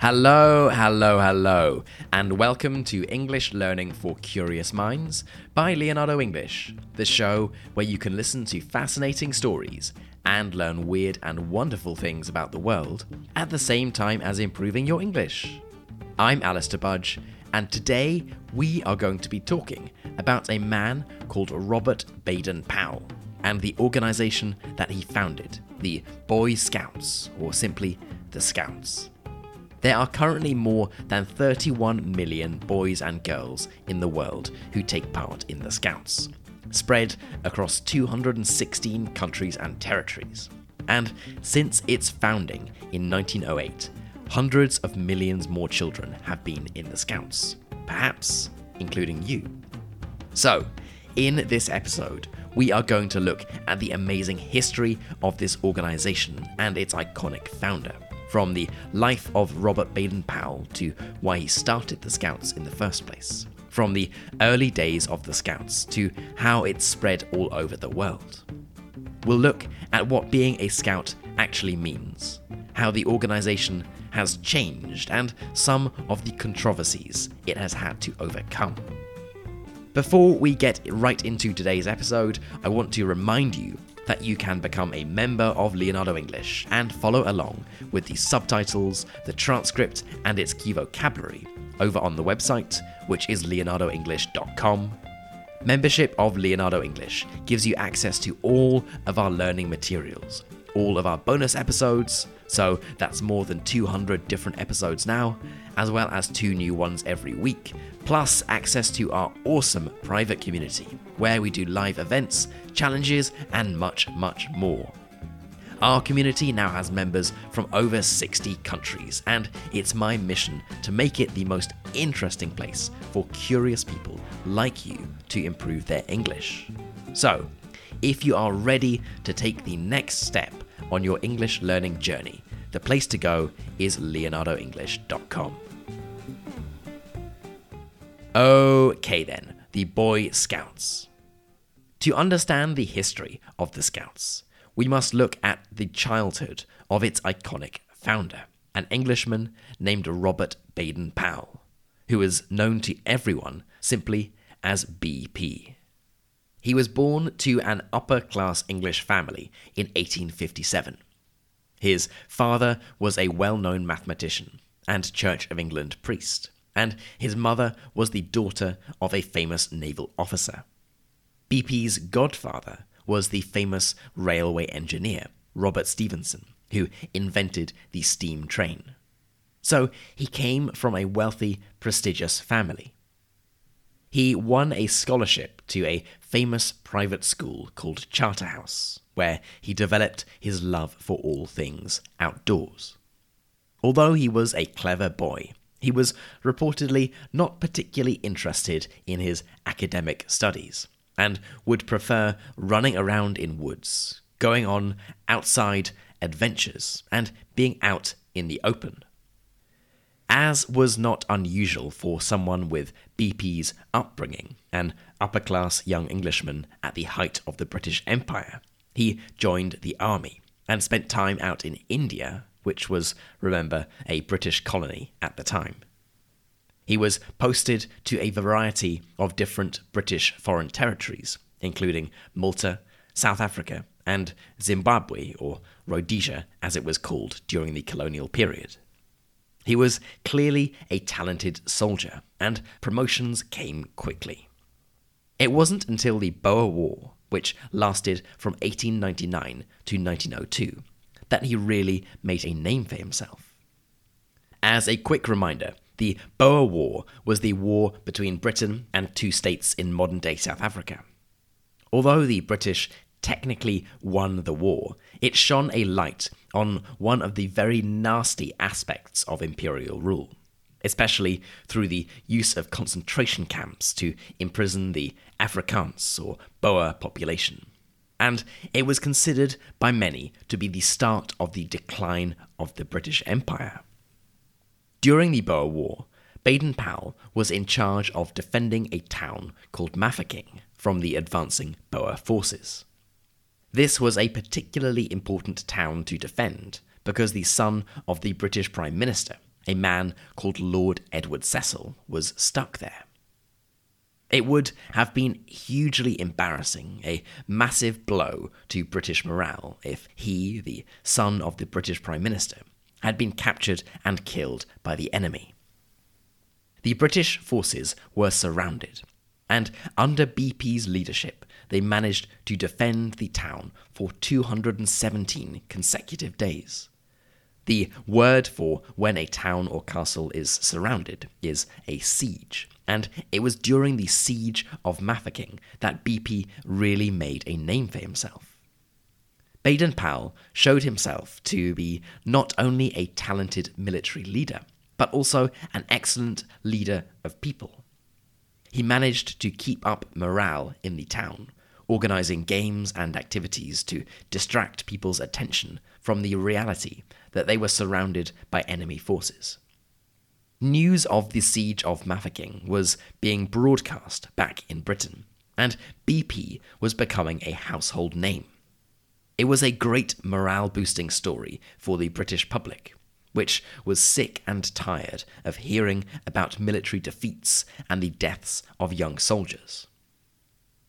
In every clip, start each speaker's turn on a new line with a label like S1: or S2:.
S1: Hello, hello, hello, and welcome to English Learning for Curious Minds by Leonardo English, the show where you can listen to fascinating stories and learn weird and wonderful things about the world at the same time as improving your English. I'm Alistair Budge, and today we are going to be talking about a man called Robert Baden Powell and the organization that he founded, the Boy Scouts, or simply the Scouts. There are currently more than 31 million boys and girls in the world who take part in the Scouts, spread across 216 countries and territories. And since its founding in 1908, hundreds of millions more children have been in the Scouts, perhaps including you. So, in this episode, we are going to look at the amazing history of this organization and its iconic founder from the life of Robert Baden Powell to why he started the Scouts in the first place, from the early days of the Scouts to how it spread all over the world. We'll look at what being a Scout actually means, how the organization has changed, and some of the controversies it has had to overcome. Before we get right into today's episode, I want to remind you that you can become a member of Leonardo English and follow along with the subtitles, the transcript, and its key vocabulary over on the website, which is leonardoenglish.com. Membership of Leonardo English gives you access to all of our learning materials, all of our bonus episodes, so that's more than 200 different episodes now, as well as two new ones every week, plus access to our awesome private community where we do live events, challenges, and much, much more. Our community now has members from over 60 countries, and it's my mission to make it the most interesting place for curious people like you to improve their English. So, if you are ready to take the next step on your English learning journey, the place to go is leonardoenglish.com. Okay, then, the Boy Scouts. To understand the history of the Scouts, we must look at the childhood of its iconic founder, an Englishman named Robert Baden Powell, who is known to everyone simply as BP. He was born to an upper class English family in 1857. His father was a well known mathematician and Church of England priest and his mother was the daughter of a famous naval officer. BP's godfather was the famous railway engineer, Robert Stephenson, who invented the steam train. So he came from a wealthy, prestigious family. He won a scholarship to a famous private school called Charterhouse, where he developed his love for all things outdoors. Although he was a clever boy, he was reportedly not particularly interested in his academic studies and would prefer running around in woods, going on outside adventures, and being out in the open. As was not unusual for someone with BP's upbringing, an upper class young Englishman at the height of the British Empire, he joined the army and spent time out in India which was, remember, a British colony at the time. He was posted to a variety of different British foreign territories, including Malta, South Africa, and Zimbabwe, or Rhodesia as it was called during the colonial period. He was clearly a talented soldier, and promotions came quickly. It wasn't until the Boer War, which lasted from 1899 to 1902, that he really made a name for himself. As a quick reminder, the Boer War was the war between Britain and two states in modern day South Africa. Although the British technically won the war, it shone a light on one of the very nasty aspects of imperial rule, especially through the use of concentration camps to imprison the Afrikaans or Boer population and it was considered by many to be the start of the decline of the British Empire. During the Boer War, Baden Powell was in charge of defending a town called Mafeking from the advancing Boer forces. This was a particularly important town to defend because the son of the British Prime Minister, a man called Lord Edward Cecil, was stuck there. It would have been hugely embarrassing, a massive blow to British morale, if he, the son of the British Prime Minister, had been captured and killed by the enemy. The British forces were surrounded, and under BP's leadership, they managed to defend the town for 217 consecutive days. The word for when a town or castle is surrounded is a siege, and it was during the siege of Mafeking that BP really made a name for himself. Baden Powell showed himself to be not only a talented military leader, but also an excellent leader of people. He managed to keep up morale in the town, organizing games and activities to distract people's attention from the reality that they were surrounded by enemy forces. News of the siege of Mafeking was being broadcast back in Britain, and BP was becoming a household name. It was a great morale boosting story for the British public, which was sick and tired of hearing about military defeats and the deaths of young soldiers.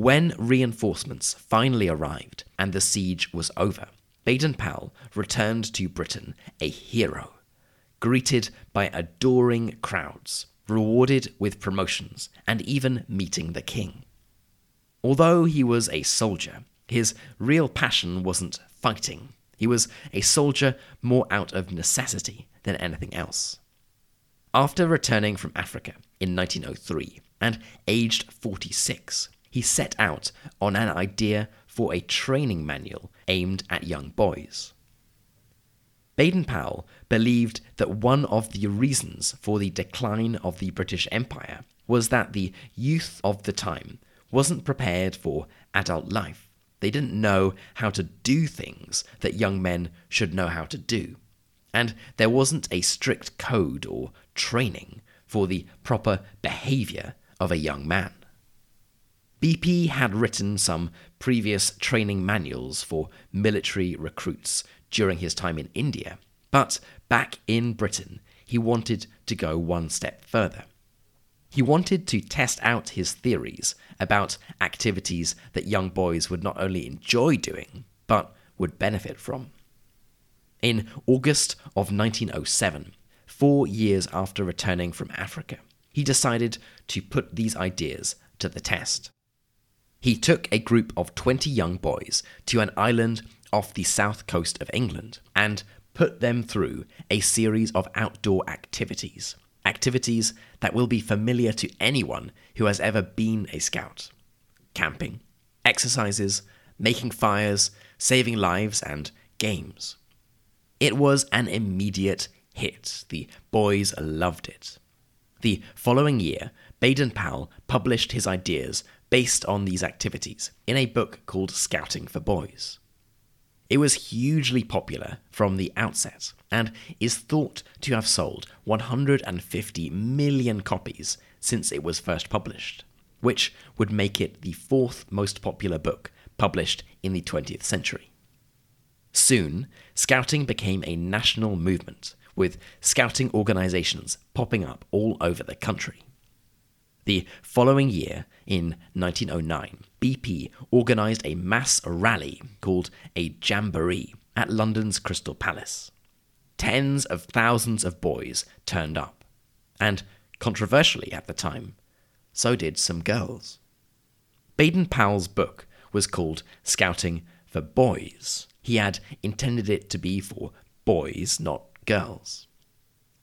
S1: When reinforcements finally arrived and the siege was over, Baden Powell returned to Britain a hero, greeted by adoring crowds, rewarded with promotions, and even meeting the king. Although he was a soldier, his real passion wasn't fighting. He was a soldier more out of necessity than anything else. After returning from Africa in 1903 and aged 46, he set out on an idea for a training manual aimed at young boys. Baden Powell believed that one of the reasons for the decline of the British Empire was that the youth of the time wasn't prepared for adult life. They didn't know how to do things that young men should know how to do. And there wasn't a strict code or training for the proper behaviour of a young man. BP had written some previous training manuals for military recruits during his time in India, but back in Britain, he wanted to go one step further. He wanted to test out his theories about activities that young boys would not only enjoy doing, but would benefit from. In August of 1907, four years after returning from Africa, he decided to put these ideas to the test. He took a group of 20 young boys to an island off the south coast of England and put them through a series of outdoor activities. Activities that will be familiar to anyone who has ever been a scout camping, exercises, making fires, saving lives, and games. It was an immediate hit. The boys loved it. The following year, Baden Powell published his ideas based on these activities in a book called Scouting for Boys. It was hugely popular from the outset and is thought to have sold 150 million copies since it was first published, which would make it the fourth most popular book published in the 20th century. Soon, scouting became a national movement, with scouting organizations popping up all over the country. The following year, in 1909, BP organised a mass rally called a Jamboree at London's Crystal Palace. Tens of thousands of boys turned up, and controversially at the time, so did some girls. Baden Powell's book was called Scouting for Boys. He had intended it to be for boys, not girls.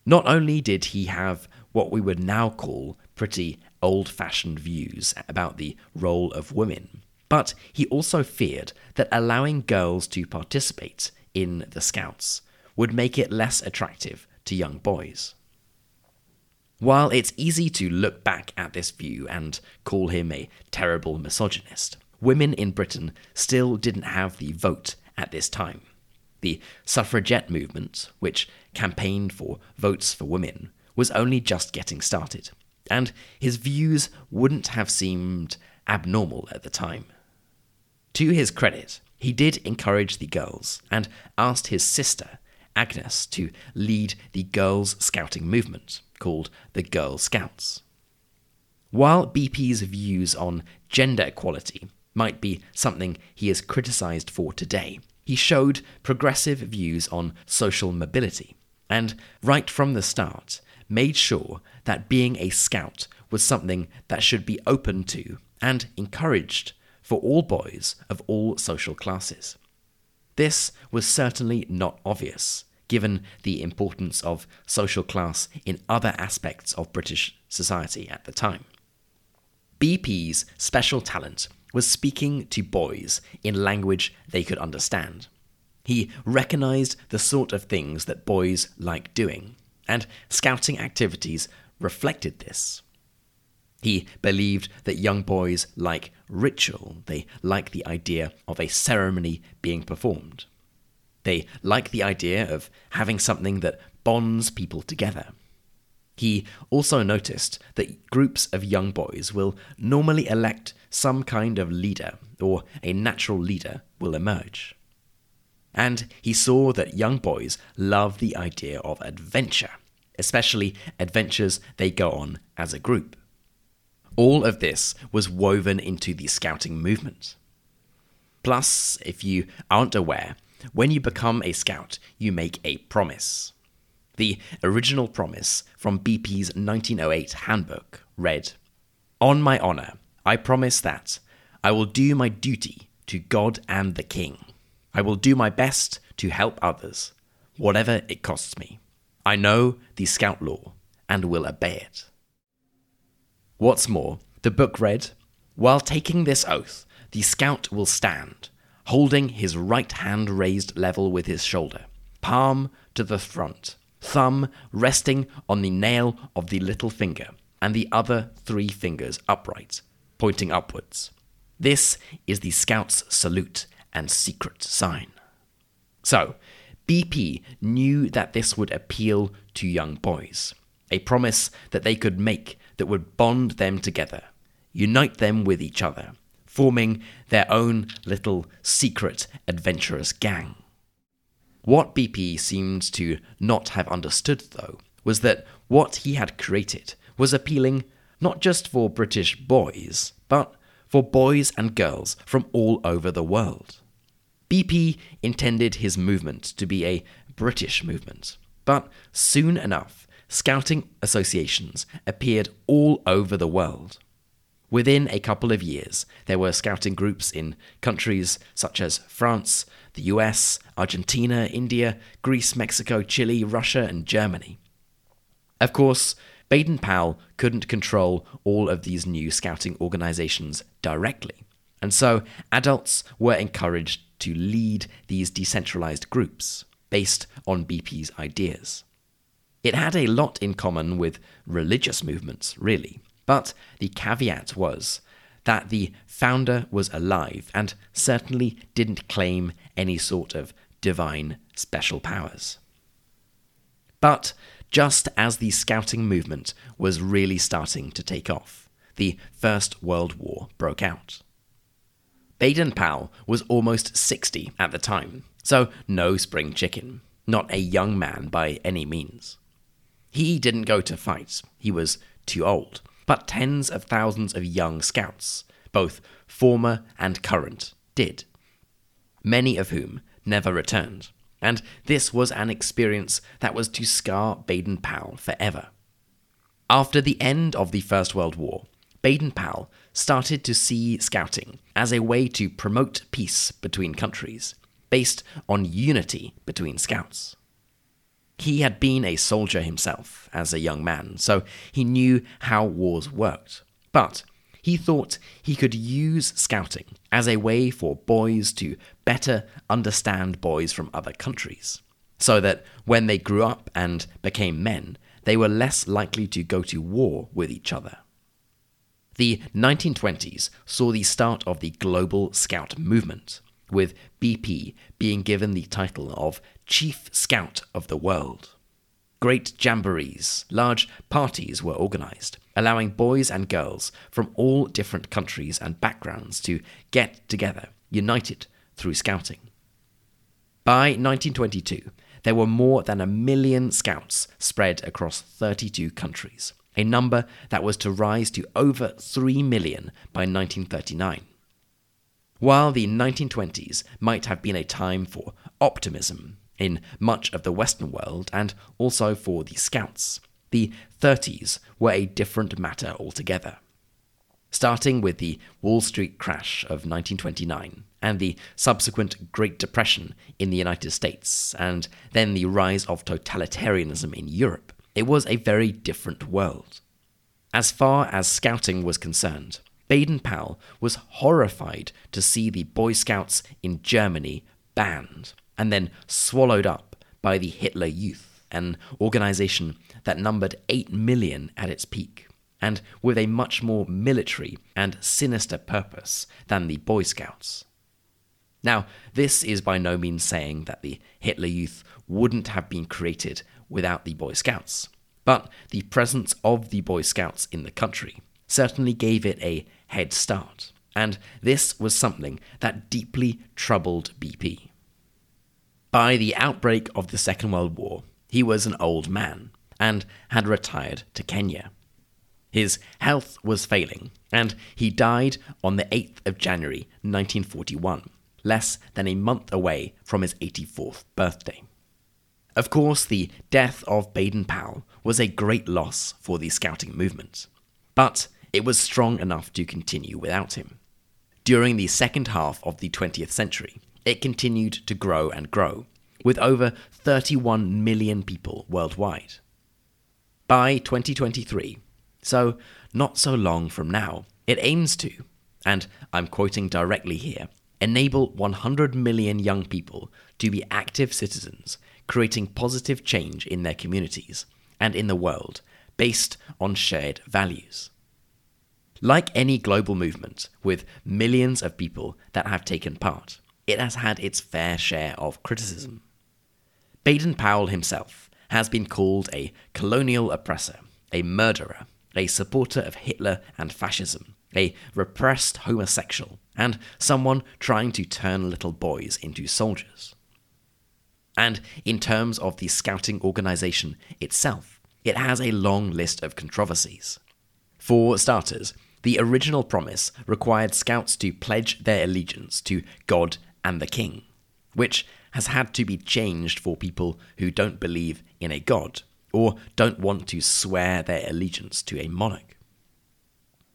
S1: Not only did he have what we would now call pretty old fashioned views about the role of women, but he also feared that allowing girls to participate in the Scouts would make it less attractive to young boys. While it's easy to look back at this view and call him a terrible misogynist, women in Britain still didn't have the vote at this time. The suffragette movement, which campaigned for votes for women, was only just getting started, and his views wouldn't have seemed abnormal at the time. To his credit, he did encourage the girls and asked his sister, Agnes to lead the girls' scouting movement, called the Girl Scouts. While BP's views on gender equality might be something he is criticized for today, he showed progressive views on social mobility, and right from the start, made sure that being a scout was something that should be open to and encouraged for all boys of all social classes. This was certainly not obvious, given the importance of social class in other aspects of British society at the time. BP's special talent was speaking to boys in language they could understand. He recognized the sort of things that boys like doing, and scouting activities reflected this. He believed that young boys like ritual, they like the idea of a ceremony being performed. They like the idea of having something that bonds people together. He also noticed that groups of young boys will normally elect some kind of leader, or a natural leader will emerge. And he saw that young boys love the idea of adventure, especially adventures they go on as a group. All of this was woven into the scouting movement. Plus, if you aren't aware, when you become a scout, you make a promise. The original promise from BP's 1908 handbook read On my honour, I promise that I will do my duty to God and the King. I will do my best to help others, whatever it costs me. I know the scout law and will obey it. What's more, the book read While taking this oath, the scout will stand, holding his right hand raised level with his shoulder, palm to the front, thumb resting on the nail of the little finger, and the other three fingers upright, pointing upwards. This is the Scout's salute and secret sign. So, BP knew that this would appeal to young boys, a promise that they could make that would bond them together, unite them with each other, forming their own little secret adventurous gang. What BP seemed to not have understood, though, was that what he had created was appealing not just for British boys, but for boys and girls from all over the world. BP intended his movement to be a British movement, but soon enough, scouting associations appeared all over the world. Within a couple of years, there were scouting groups in countries such as France, the US, Argentina, India, Greece, Mexico, Chile, Russia, and Germany. Of course, Baden Powell couldn't control all of these new scouting organizations directly, and so adults were encouraged to lead these decentralized groups based on BP's ideas. It had a lot in common with religious movements, really. But the caveat was that the founder was alive and certainly didn't claim any sort of divine special powers. But just as the scouting movement was really starting to take off, the First World War broke out. Baden Powell was almost 60 at the time, so no spring chicken, not a young man by any means. He didn't go to fight, he was too old, but tens of thousands of young scouts, both former and current, did, many of whom never returned. And this was an experience that was to scar Baden Powell forever. After the end of the First World War, Baden Powell started to see scouting as a way to promote peace between countries, based on unity between scouts. He had been a soldier himself as a young man, so he knew how wars worked. But he thought he could use scouting as a way for boys to better understand boys from other countries, so that when they grew up and became men, they were less likely to go to war with each other. The 1920s saw the start of the global scout movement, with BP being given the title of Chief Scout of the World. Great jamborees, large parties were organized, allowing boys and girls from all different countries and backgrounds to get together, united through scouting. By 1922, there were more than a million scouts spread across 32 countries, a number that was to rise to over 3 million by 1939. While the 1920s might have been a time for optimism in much of the Western world and also for the Scouts, the 30s were a different matter altogether. Starting with the Wall Street crash of 1929 and the subsequent Great Depression in the United States, and then the rise of totalitarianism in Europe, it was a very different world. As far as scouting was concerned, Baden Powell was horrified to see the Boy Scouts in Germany banned and then swallowed up by the Hitler Youth, an organization that numbered 8 million at its peak, and with a much more military and sinister purpose than the Boy Scouts. Now, this is by no means saying that the Hitler Youth wouldn't have been created without the Boy Scouts, but the presence of the Boy Scouts in the country certainly gave it a head start, and this was something that deeply troubled BP. By the outbreak of the Second World War, he was an old man and had retired to Kenya. His health was failing, and he died on the 8th of January 1941, less than a month away from his 84th birthday. Of course, the death of Baden Powell was a great loss for the scouting movement, but it was strong enough to continue without him. During the second half of the 20th century, it continued to grow and grow, with over 31 million people worldwide. By 2023, so not so long from now, it aims to, and I'm quoting directly here, enable 100 million young people to be active citizens, creating positive change in their communities and in the world based on shared values. Like any global movement with millions of people that have taken part, it has had its fair share of criticism. Baden Powell himself has been called a colonial oppressor, a murderer, a supporter of Hitler and fascism, a repressed homosexual, and someone trying to turn little boys into soldiers. And in terms of the scouting organization itself, it has a long list of controversies. For starters, the original promise required scouts to pledge their allegiance to God and the King, which has had to be changed for people who don't believe in a God or don't want to swear their allegiance to a monarch.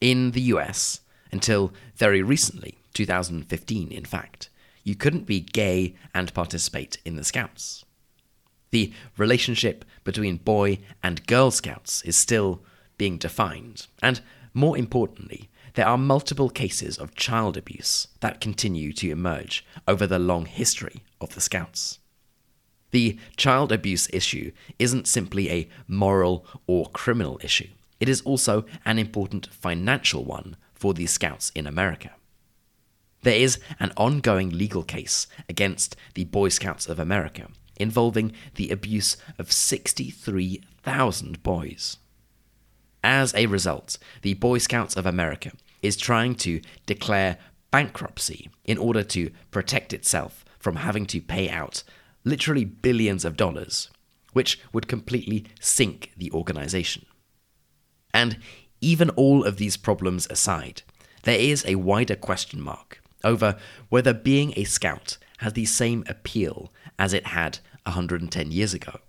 S1: In the US, until very recently, 2015 in fact, you couldn't be gay and participate in the Scouts. The relationship between Boy and Girl Scouts is still being defined, and more importantly, there are multiple cases of child abuse that continue to emerge over the long history of the Scouts. The child abuse issue isn't simply a moral or criminal issue, it is also an important financial one for the Scouts in America. There is an ongoing legal case against the Boy Scouts of America involving the abuse of 63,000 boys. As a result, the Boy Scouts of America is trying to declare bankruptcy in order to protect itself from having to pay out literally billions of dollars, which would completely sink the organization. And even all of these problems aside, there is a wider question mark over whether being a scout has the same appeal as it had 110 years ago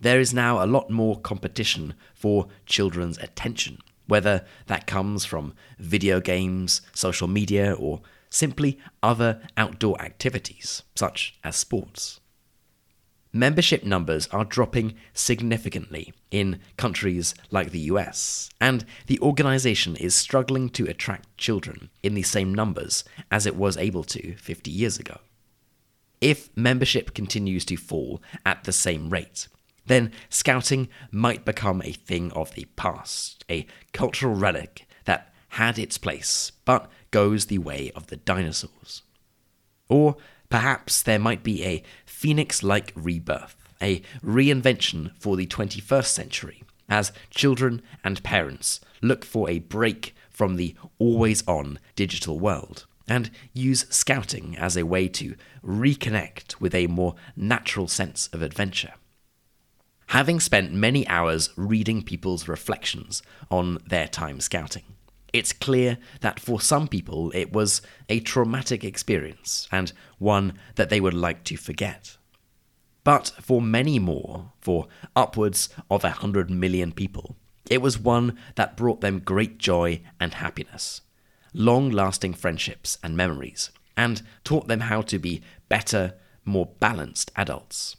S1: there is now a lot more competition for children's attention, whether that comes from video games, social media, or simply other outdoor activities, such as sports. Membership numbers are dropping significantly in countries like the US, and the organization is struggling to attract children in the same numbers as it was able to 50 years ago. If membership continues to fall at the same rate, then scouting might become a thing of the past, a cultural relic that had its place but goes the way of the dinosaurs. Or perhaps there might be a phoenix like rebirth, a reinvention for the 21st century, as children and parents look for a break from the always on digital world and use scouting as a way to reconnect with a more natural sense of adventure. Having spent many hours reading people's reflections on their time scouting, it's clear that for some people it was a traumatic experience and one that they would like to forget. But for many more, for upwards of a hundred million people, it was one that brought them great joy and happiness, long lasting friendships and memories, and taught them how to be better, more balanced adults.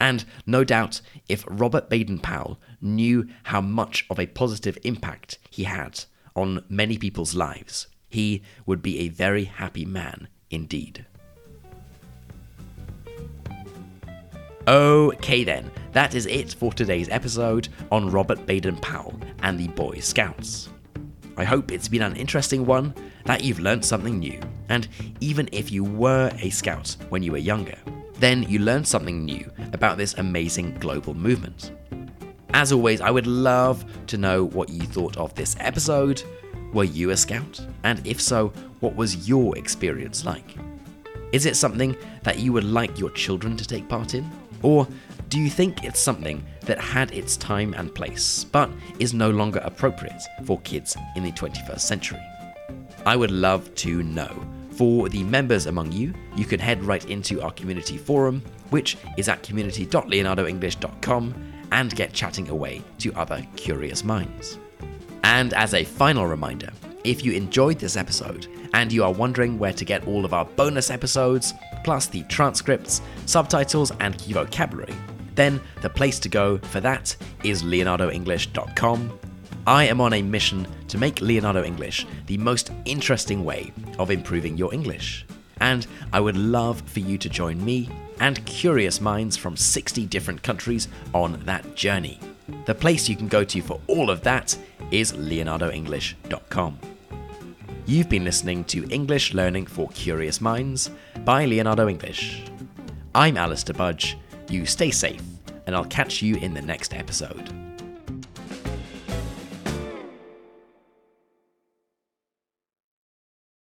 S1: And no doubt, if Robert Baden Powell knew how much of a positive impact he had on many people's lives, he would be a very happy man indeed. Okay, then, that is it for today's episode on Robert Baden Powell and the Boy Scouts. I hope it's been an interesting one, that you've learned something new, and even if you were a scout when you were younger, then you learn something new about this amazing global movement. As always, I would love to know what you thought of this episode. Were you a scout? And if so, what was your experience like? Is it something that you would like your children to take part in? Or do you think it's something that had its time and place, but is no longer appropriate for kids in the 21st century? I would love to know. For the members among you, you can head right into our community forum, which is at community.leonardoenglish.com, and get chatting away to other curious minds. And as a final reminder, if you enjoyed this episode and you are wondering where to get all of our bonus episodes, plus the transcripts, subtitles, and key vocabulary, then the place to go for that is leonardoenglish.com. I am on a mission to make Leonardo English the most interesting way of improving your English. And I would love for you to join me and curious minds from 60 different countries on that journey. The place you can go to for all of that is leonardoenglish.com. You've been listening to English Learning for Curious Minds by Leonardo English. I'm Alistair Budge. You stay safe, and I'll catch you in the next episode.